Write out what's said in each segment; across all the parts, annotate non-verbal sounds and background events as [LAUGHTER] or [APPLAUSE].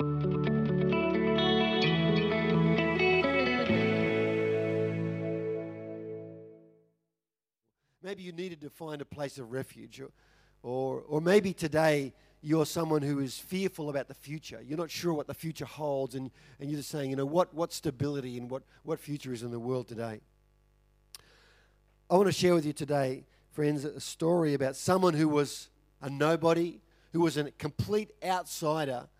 Maybe you needed to find a place of refuge, or, or, or maybe today you're someone who is fearful about the future. You're not sure what the future holds, and, and you're just saying, you know, what, what stability and what, what future is in the world today. I want to share with you today, friends, a story about someone who was a nobody, who was a complete outsider,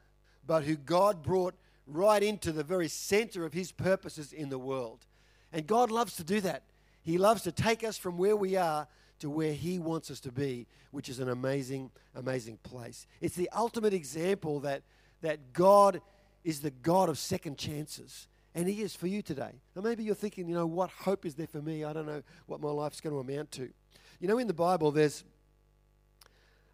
but who God brought right into the very center of his purposes in the world. And God loves to do that. He loves to take us from where we are to where He wants us to be, which is an amazing, amazing place. It's the ultimate example that, that God is the God of second chances. And He is for you today. Now, maybe you're thinking, you know, what hope is there for me? I don't know what my life's going to amount to. You know, in the Bible, there's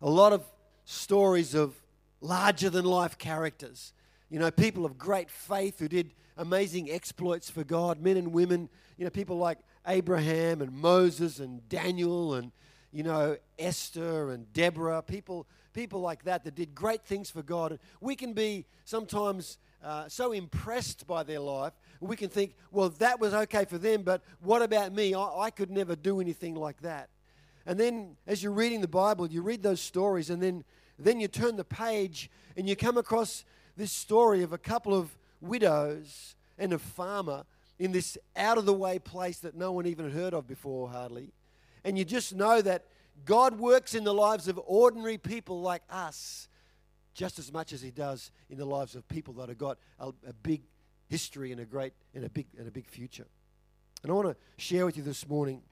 a lot of stories of larger than life characters. You know, people of great faith who did amazing exploits for God, men and women, you know, people like Abraham and Moses and Daniel and, you know, Esther and Deborah, people, people like that that did great things for God. We can be sometimes uh, so impressed by their life, we can think, well, that was okay for them, but what about me? I, I could never do anything like that. And then as you're reading the Bible, you read those stories, and then, then you turn the page and you come across this story of a couple of widows and a farmer in this out of the way place that no one even heard of before, hardly. And you just know that God works in the lives of ordinary people like us just as much as He does in the lives of people that have got a, a big history and a great and a big and a big future. And I want to share with you this morning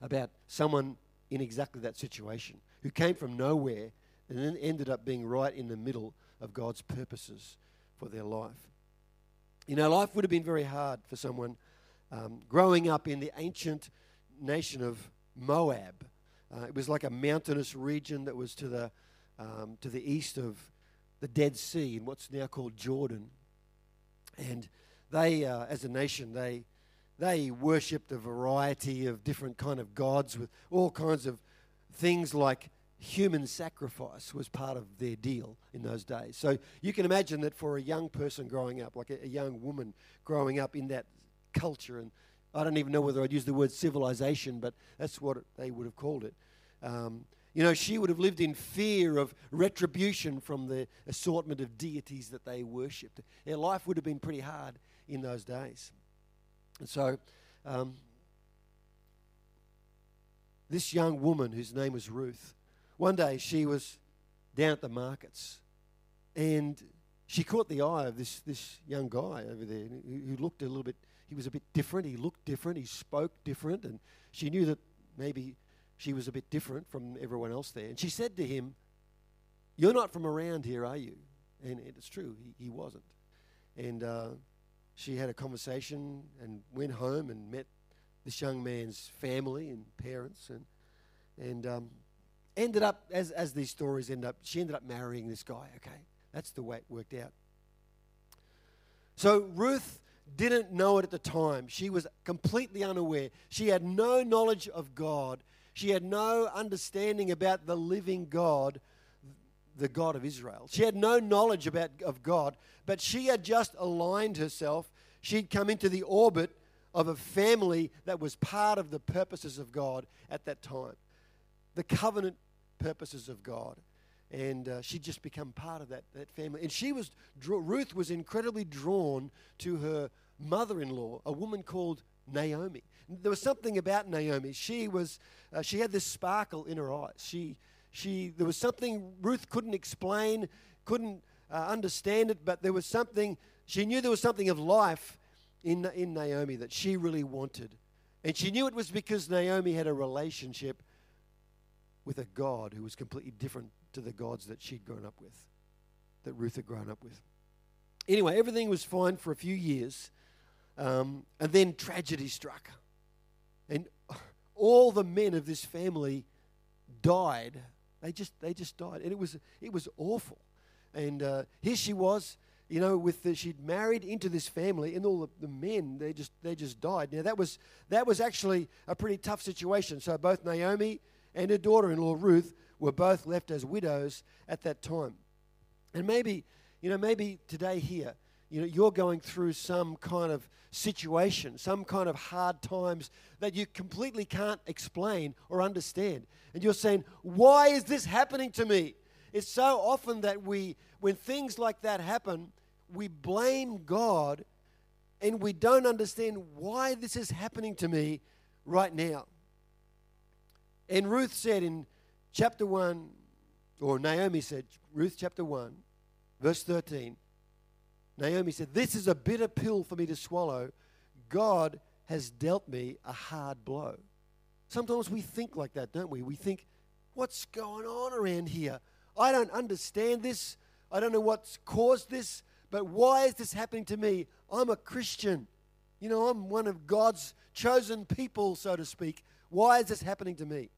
about someone in exactly that situation who came from nowhere and then ended up being right in the middle of God's purposes for their life. You know, life would have been very hard for someone um, growing up in the ancient nation of Moab. Uh, it was like a mountainous region that was to the, um, to the east of the Dead Sea in what's now called Jordan. And they, uh, as a nation, they, they worshipped a variety of different kind of gods with all kinds of things like human sacrifice was part of their deal in those days. So you can imagine that for a young person growing up, like a, a, young woman growing up in that culture, and I don't even know whether I'd use the word civilization, but that's what they would have called it. Um, you know, she would have lived in fear of retribution from the assortment of deities that they worshipped. Their life would have been pretty hard in those days. And so, um, this young woman, whose name was Ruth, one day she was down at the markets and she caught the eye of this, this young guy over there who, looked a little bit, he was a bit different, he looked different, he spoke different, and she knew that maybe she was a bit different from everyone else there. And she said to him, You're not from around here, are you? And it's true, he, he wasn't. And uh, she had a conversation and went home and met this young man's family and parents. And, and um, ended up, as, as these stories end up, she ended up marrying this guy, okay? That's the way it worked out. So Ruth didn't know it at the time. She was completely unaware. She had no knowledge of God. She had no understanding about the living God, the God of Israel. She had no knowledge about of God, but she had just aligned herself. She'd come into the orbit of a family that was part of the purposes of God at that time. The covenant purposes of God. And uh, she'd just become part of that, that family. And she was, Ruth was incredibly drawn to her mother in law, a woman called Naomi. There was something about Naomi. She was, uh, she had this sparkle in her eyes. She, she, there was something Ruth couldn't explain, couldn't uh, understand it, but there was something, she knew there was something of life in, in Naomi that she really wanted. And she knew it was because Naomi had a relationship with a God who was completely different to the gods that she'd grown up with, that Ruth had grown up with. Anyway, everything was fine for a few years, um, and then tragedy struck. And all the men of this family died. They just, they just died. And it was, it was awful. And uh, here she was, you know, with the, she'd married into this family, and all the, the men they just they just died. Now that was that was actually a pretty tough situation. So both Naomi and her daughter in law Ruth were both left as widows at that time. And maybe you know, maybe today here, you know, you're going through some kind of situation, some kind of hard times that you completely can't explain or understand. And you're saying, why is this happening to me? It's so often that we, when things like that happen, we blame God and we don't understand why this is happening to me right now. And Ruth said in chapter 1, or Naomi said, Ruth chapter 1, verse 13, Naomi said, This is a bitter pill for me to swallow. God has dealt me a hard blow. Sometimes we think like that, don't we? We think, What's going on around here? I don't understand this. I don't know what's caused this, but why is this happening to me? I'm a Christian. You know, I'm one of God's chosen people, so to speak. Why is this happening to me?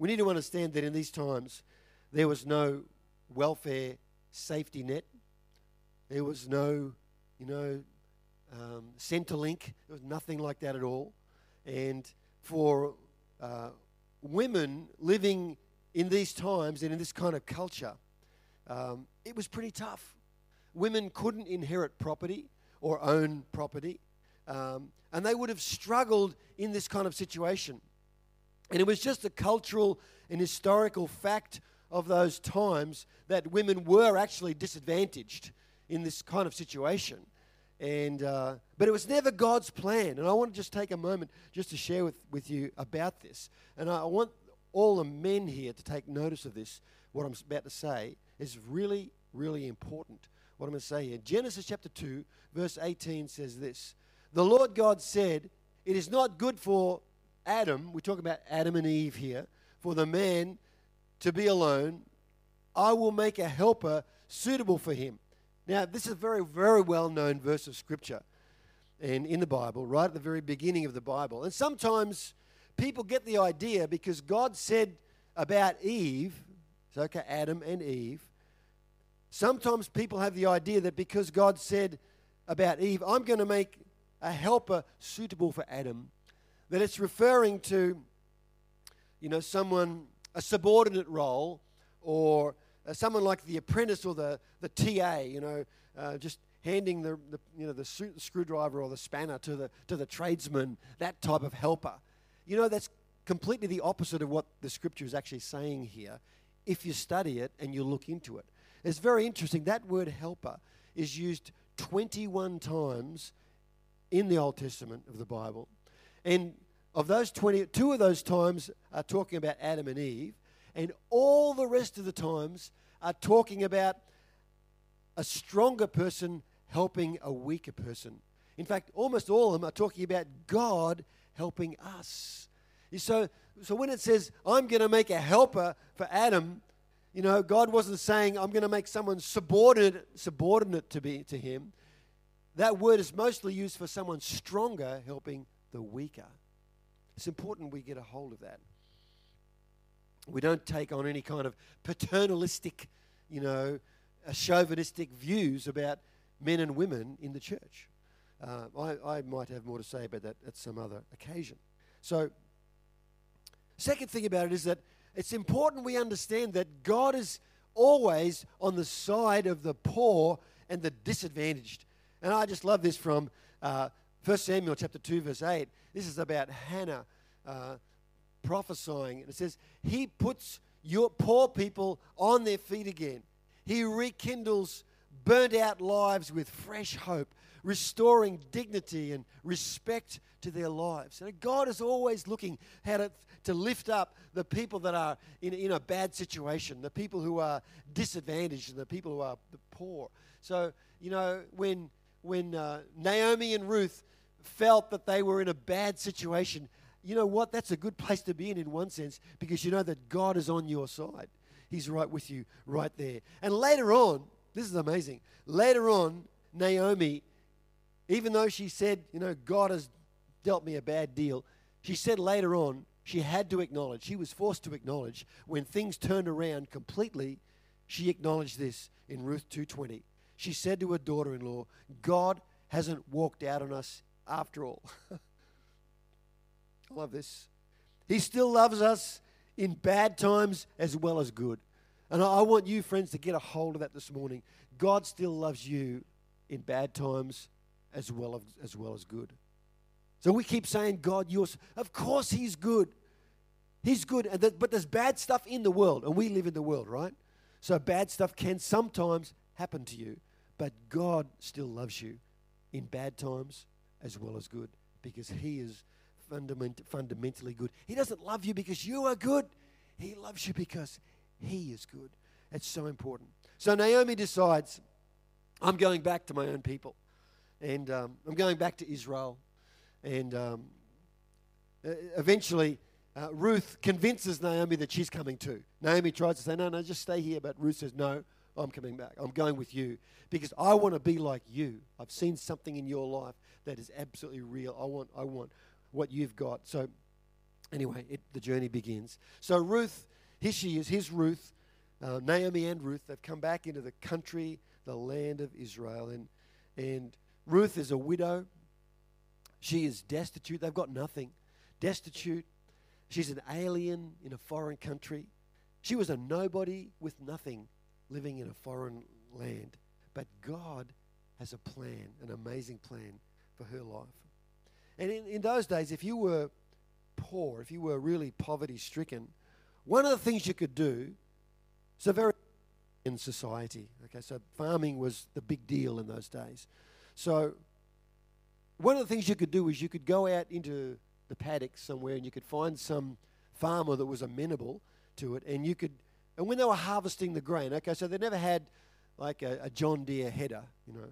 We need to understand that in these times, there was no welfare safety net. There was no, you know, um, Centrelink. There was nothing like that at all. And for uh, women living in these times and in this kind of culture, um, it was pretty tough. Women couldn't inherit property or own property, um, and they would have struggled in this kind of situation. And it was just a cultural and historical fact of those times that women were actually disadvantaged in this kind of situation. And, uh, but it was never God's plan. And I want to just take a moment just to share with, with you about this. And I want all the men here to take notice of this. What I'm about to say is really, really important. What I'm going to say here. Genesis chapter 2, verse 18 says this The Lord God said, It is not good for Adam, we talk about Adam and Eve here, for the man to be alone. I will make a helper suitable for him. Now, this is a very, very well known verse of Scripture and in the Bible, right at the very beginning of the Bible. And sometimes people get the idea because God said about Eve, so okay, Adam and Eve, sometimes people have the idea that because God said about Eve, I'm going to make a helper suitable for Adam, that it's referring to, you know, someone, a subordinate role or uh, someone like the apprentice or the, the TA, you know, uh, just handing the, the, you know, the, screwdriver or the spanner to the, to the tradesman, that type of helper. You know, that's completely the opposite of what the scripture is actually saying here if you study it and you look into it. It's very interesting. That word helper is used 21 times in the Old Testament of the Bible. And of those 20, two of those times are talking about Adam and Eve, and all the rest of the times are talking about a stronger person helping a weaker person. In fact, almost all of them are talking about God helping us. So, so when it says, I'm going to make a helper for Adam, you know, God wasn't saying, I'm going to make someone subordinate, subordinate to, be, to him. That word is mostly used for someone stronger helping the weaker. It's important we get a hold of that. We don't take on any kind of paternalistic, you know, chauvinistic views about men and women in the church. Uh, I, I might have more to say about that at some other occasion. So, second thing about it is that it's important we understand that God is always on the side of the poor and the disadvantaged. And I just love this from uh, 1 Samuel chapter 2, verse 8. This is about Hannah. Uh, prophesying. And it says, He puts your poor people on their feet again. He rekindles burnt out lives with fresh hope, restoring dignity and respect to their lives. And God is always looking how to, to lift up the people that are in, in a bad situation, the people who are disadvantaged, and the people who are poor. So, you know, when, when uh, Naomi and Ruth felt that they were in a bad situation, you know what? That's a good place to be in, in one sense, because you know that God is on your side. He's right with you, right there. And later on, this is amazing. Later on, Naomi, even though she said, you know, God has dealt me a bad deal, she said later on, she had to acknowledge, she was forced to acknowledge when things turned around completely, she acknowledged this in Ruth 2:20. She said to her daughter-in-law, God hasn't walked out on us after all. [LAUGHS] I love this. He still loves us in bad times as well as good. And I want you, friends, to get a hold of that this morning. God still loves you in bad times as well as, as well as good. So we keep saying, God, yours. Of course, He's good. He's good. And but there's bad stuff in the world, and we live in the world, right? So bad stuff can sometimes happen to you, but God still loves you in bad times as well as good because He is fundament, fundamentally good. He doesn't love you because you are good, He loves you because He is good. It's so important. So Naomi decides, I'm going back to my own people, and um, I'm going back to Israel. And um, eventually, uh, Ruth convinces Naomi that she's coming too. Naomi tries to say, No, no, just stay here. But Ruth says, No, I'm coming back. I'm going with you because I want to be like you. I've seen something in your life that is absolutely real. I want, I want what you've got. So, anyway, it, the journey begins. So, Ruth, here she is. Here's Ruth, uh, Naomi and Ruth. They've come back into the country, the land of Israel. And, and Ruth is a widow. She is destitute. They've got nothing. Destitute. She's an alien in a foreign country. She was a nobody with nothing living in a foreign land. But God has a plan, an amazing plan for her life. And in, in those days, if you were poor, if you were really poverty stricken, one of the things you could do, so very in society, okay, so farming was the big deal in those days. So one of the things you could do is you could go out into the paddock somewhere and you could find some farmer that was amenable to it and you could and when they were harvesting the grain okay so they never had like a, a john deere header you know.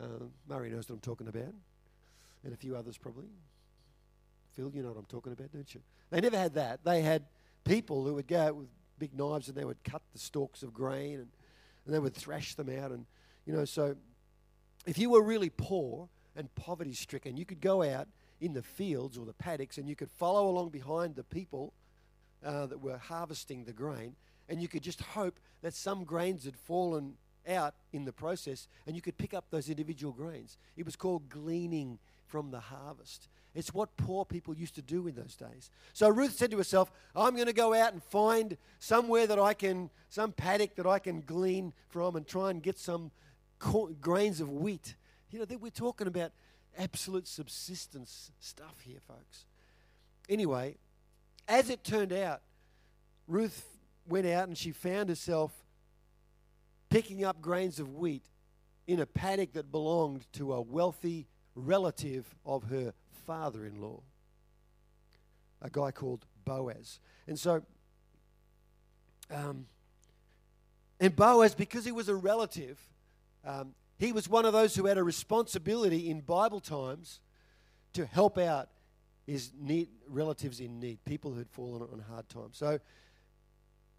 Uh, murray knows what i'm talking about. And a few others probably. Phil you know what i'm talking about don't you? They never had that. They had people who would go out with big knives and they would cut the stalks of grain and, and they would thrash them out and you know so if you were really poor and poverty stricken you could go out in the fields or the paddocks, and you could follow along behind the people uh, that were harvesting the grain, and you could just hope that some grains had fallen out in the process, and you could pick up those individual grains. It was called gleaning from the harvest. It's what poor people used to do in those days. So Ruth said to herself, I'm going to go out and find somewhere that I can, some paddock that I can glean from and try and get some grains of wheat. You know, we're talking about absolute subsistence stuff here, folks. Anyway, as it turned out, Ruth went out and she found herself picking up grains of wheat in a paddock that belonged to a wealthy relative of her father in law, a guy called Boaz. And so, um, and Boaz, because he was a relative, um, he was one of those who had a responsibility in Bible times to help out his need, relatives in need, people who had fallen on hard times. So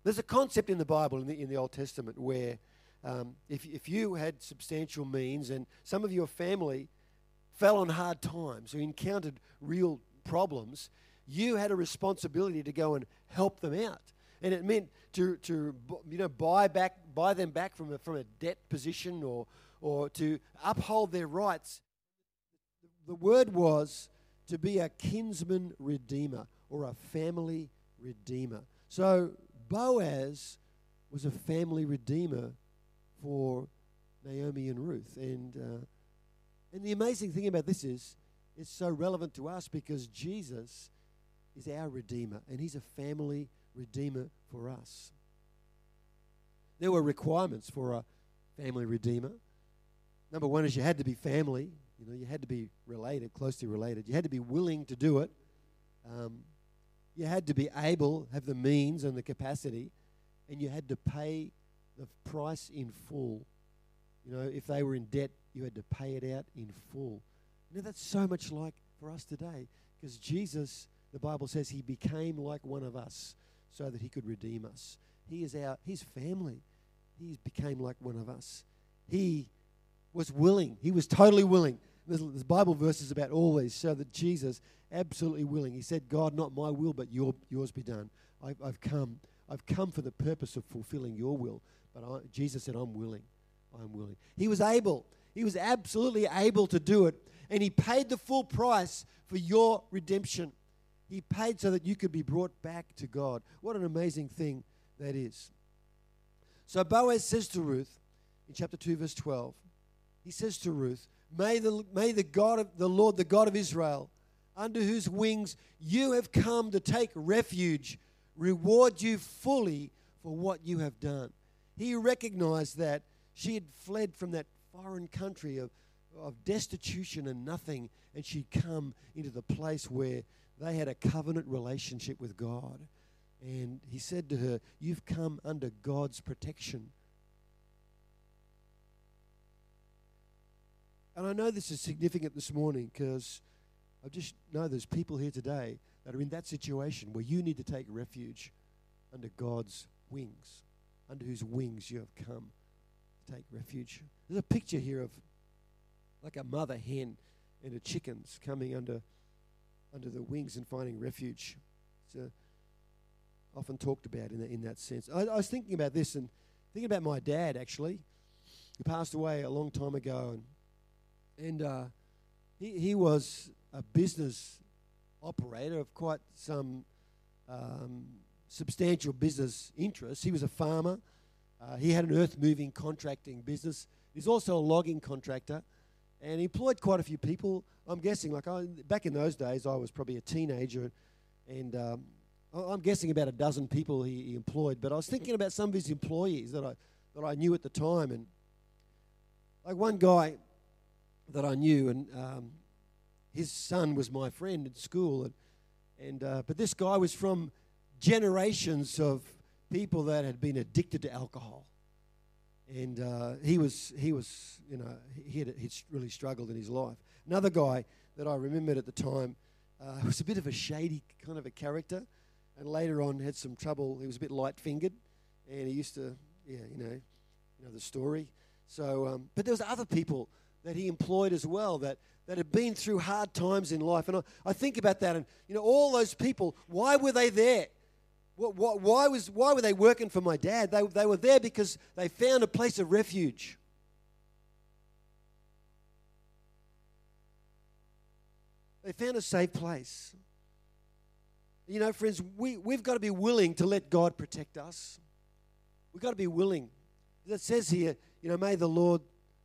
there's a concept in the Bible, in the, in the Old Testament, where um, if, if you had substantial means and some of your family fell on hard times or encountered real problems, you had a responsibility to go and help them out. And it meant to, to you know, buy, back, buy them back from a, from a debt position or, or to uphold their rights. The word was to be a kinsman redeemer or a family redeemer. So Boaz was a family redeemer for Naomi and Ruth. And, uh, and the amazing thing about this is it's so relevant to us because Jesus is our redeemer and he's a family redeemer for us. There were requirements for a family redeemer. Number one is you had to be family. You know, you had to be related, closely related. You had to be willing to do it. Um, you had to be able, have the means and the capacity, and you had to pay the price in full. You know, if they were in debt, you had to pay it out in full. Now that's so much like for us today, because Jesus, the Bible says, he became like one of us so that he could redeem us. He is our, his family. He became like one of us. He was willing. He was totally willing. There's, Bible verses about all these show that Jesus absolutely willing. He said, "God, not my will, but your, yours be done." I've, I've come. I've come for the purpose of fulfilling your will. But I, Jesus said, "I'm willing. I'm willing." He was able. He was absolutely able to do it, and he paid the full price for your redemption. He paid so that you could be brought back to God. What an amazing thing that is. So Boaz says to Ruth in chapter 2, verse 12, he says to Ruth, May the, may the God of the Lord, the God of Israel, under whose wings you have come to take refuge, reward you fully for what you have done. He recognized that she had fled from that foreign country of, of destitution and nothing, and she'd come into the place where they had a covenant relationship with God. And he said to her, You've come under God's protection. And I know this is significant this morning because I just know there's people here today that are in that situation where you need to take refuge under God's wings, under whose wings you have come to take refuge. There's a picture here of like a mother hen and her chickens coming under under the wings and finding refuge. It's uh, often talked about in, in that sense. I, I was thinking about this and thinking about my dad actually, who passed away a long time ago, and and uh, he he was a business operator of quite some um, substantial business interests. He was a farmer. Uh, he had an earth moving contracting business. He's also a logging contractor and he employed quite a few people. I'm guessing, like I, back in those days, I was probably a teenager, and um, I'm guessing about a dozen people he, he, employed. But I was thinking about some of his employees that I that I knew at the time, and like one guy that I knew, and um, his son was my friend at school, and and uh, but this guy was from generations of people that had been addicted to alcohol and uh, he was he was you know he had he'd really struggled in his life. Another guy that I remembered at the time uh, was a bit of a shady kind of a character, and later on had some trouble. He was a bit light fingered, and he used to yeah you know you know the story. So um, but there was other people that he employed as well that that had been through hard times in life, and I, I think about that and you know all those people. Why were they there? What? Why, was, why were they working for my dad? They, they were there because they found a place of refuge. They found a safe place. You know, friends, we, we've got to be willing to let God protect us. We've got to be willing. It says here, you know, may the Lord,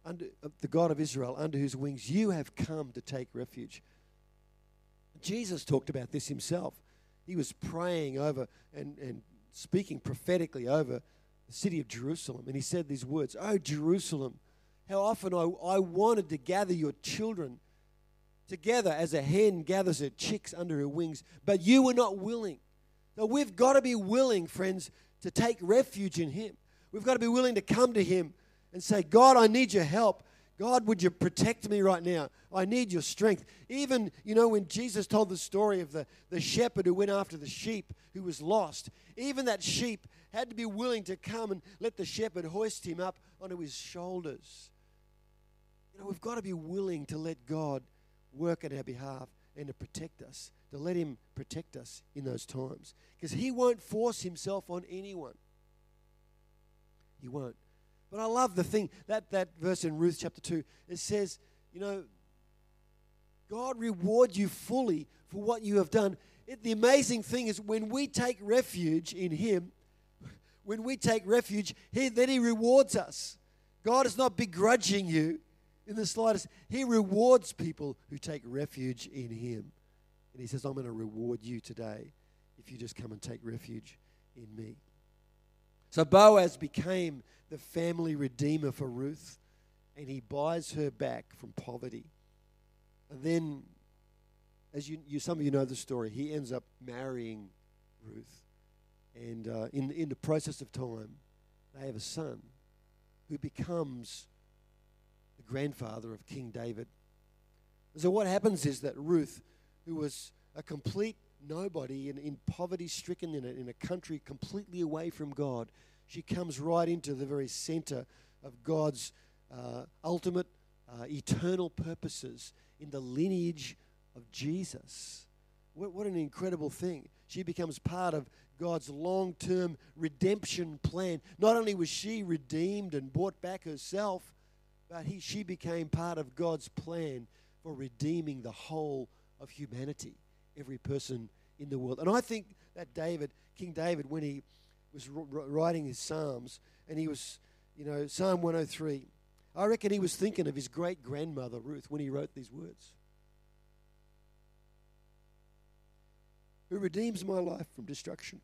under, uh, the God of Israel, under whose wings you have come to take refuge. Jesus talked about this himself he was praying over and, and speaking prophetically over the city of Jerusalem. And he said these words Oh, Jerusalem, how often I, I wanted to gather your children together as a hen gathers her chicks under her wings, but you were not willing. Now, we've got to be willing, friends, to take refuge in Him. We've got to be willing to come to Him and say, God, I need your help. God, would you protect me right now? I need your strength. Even, you know, when Jesus told the story of the, the shepherd who went after the sheep who was lost, even that sheep had to be willing to come and let the shepherd hoist him up onto his shoulders. You know, we've got to be willing to let God work on our behalf and to protect us, to let Him protect us in those times. Because He won't force Himself on anyone. He won't. But I love the thing that that verse in Ruth chapter 2. It says, you know, God reward you fully for what you have done. It, the amazing thing is when we take refuge in Him, [LAUGHS] when we take refuge, he, then He rewards us. God is not begrudging you in the slightest. He rewards people who take refuge in Him. And He says, I'm going to reward you today if you just come and take refuge in me. So Boaz became the family redeemer for Ruth, and he buys her back from poverty. And then, as you, you some of you know the story, he ends up marrying Ruth. And uh, in, in the process of time, they have a son who becomes the grandfather of King David. so, what happens is that Ruth, who was a complete nobody in, in poverty stricken in a, in a country completely away from God, she comes right into the very center of God's uh, ultimate uh, eternal purposes in the lineage of Jesus. What, what an incredible thing. She becomes part of God's long term redemption plan. Not only was she redeemed and bought back herself, but he, she became part of God's plan for redeeming the whole of humanity, every person in the world. And I think that David, King David, when he was writing his Psalms, and he was, you know, Psalm 103. I reckon he was thinking of his great grandmother, Ruth, when he wrote these words. Who redeems my life from destruction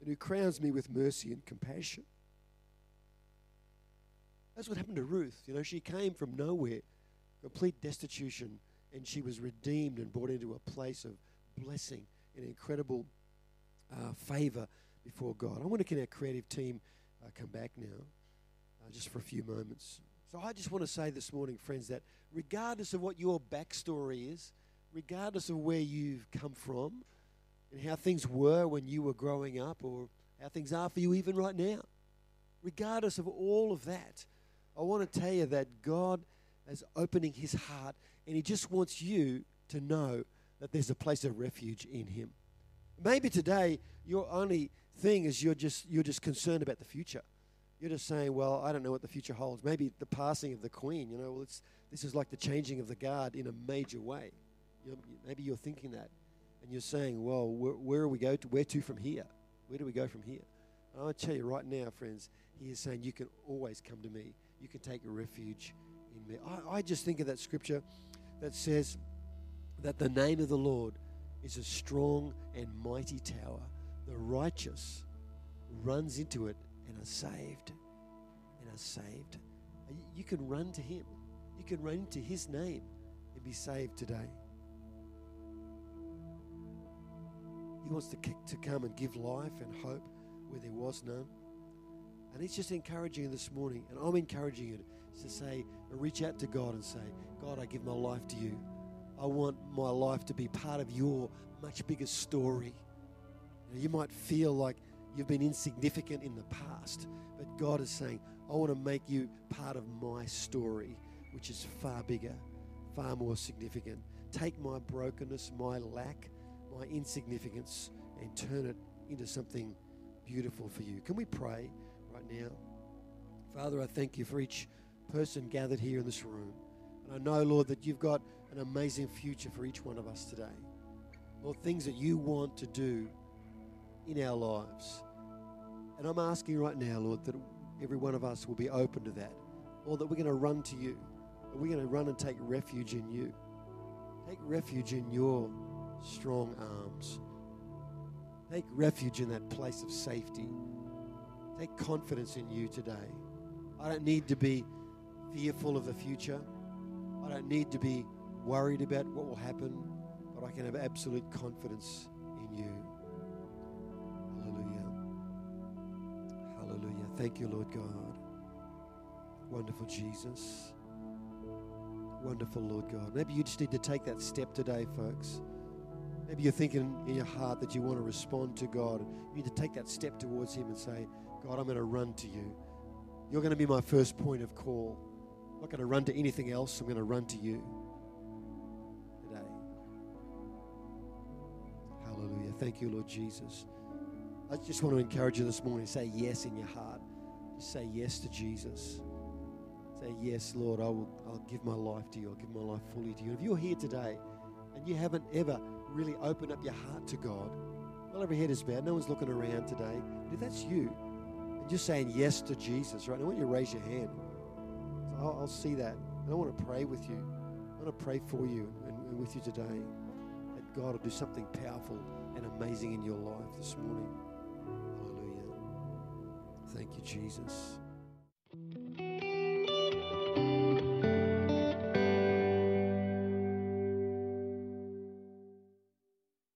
and who crowns me with mercy and compassion. That's what happened to Ruth. You know, she came from nowhere, complete destitution, and she was redeemed and brought into a place of blessing and incredible uh, favor before God. I want to get our creative team uh, come back now, uh, just for a few moments. So I just want to say this morning, friends, that regardless of what your backstory is, regardless of where you've come from, and how things were when you were growing up, or how things are for you even right now, regardless of all of that, I want to tell you that God is opening His heart, and He just wants you to know that there's a place of refuge in Him. Maybe today your only thing is you're just you're just concerned about the future. You're just saying, well, I don't know what the future holds. Maybe the passing of the Queen. You know, well, it's this is like the changing of the guard in a major way. You're, maybe you're thinking that, and you're saying, well, where, where are we go to? Where to from here? Where do we go from here? And I tell you right now, friends, He is saying you can always come to me. You can take refuge in me. I, I just think of that scripture that says that the name of the Lord is a strong and mighty tower. The righteous runs into it and are saved. And are saved. Uh, you can run to Him. You can run into His name and be saved today. He wants to, to come and give life and hope where there was none. And it's just encouraging this morning, and I'm encouraging you to say, reach out to God and say, God, I give my life to you. I want my life to be part of your much bigger story. You, know, you might feel like you've been insignificant in the past, but God is saying, I want to make you part of my story, which is far bigger, far more significant. Take my brokenness, my lack, my insignificance, and turn it into something beautiful for you. Can we pray right now? Father, I thank you for each person gathered here in this room. And I know, Lord, that you've got an amazing future for each one of us today. Lord, things that you want to do in our lives. And I'm asking right now, Lord, that every one of us will be open to that. Lord, that we're going to run to you. We're going to run and take refuge in you. Take refuge in your strong arms. Take refuge in that place of safety. Take confidence in you today. I don't need to be fearful of the future. I don't need to be worried about what will happen, but I can have absolute confidence in you. Hallelujah. Hallelujah. Thank you, Lord God. Wonderful Jesus. Wonderful, Lord God. Maybe you just need to take that step today, folks. Maybe you're thinking in your heart that you want to respond to God. You need to take that step towards Him and say, God, I'm going to run to you. You're going to be my first point of call. I'm not going to run to anything else. I'm going to run to you today. Hallelujah. Thank you, Lord Jesus. I just want to encourage you this morning say yes in your heart. Just say yes to Jesus. Say, Yes, Lord, I will, I'll give my life to you. I'll give my life fully to you. If you're here today and you haven't ever really opened up your heart to God, well, every head is bowed. No one's looking around today. But if that's you, and you're saying yes to Jesus, right? I want you to raise your hand. I'll, I'll see that. And I want to pray with you. I want to pray for you and, and with you today that God will do something powerful and amazing in your life this morning. Hallelujah. Thank you, Jesus.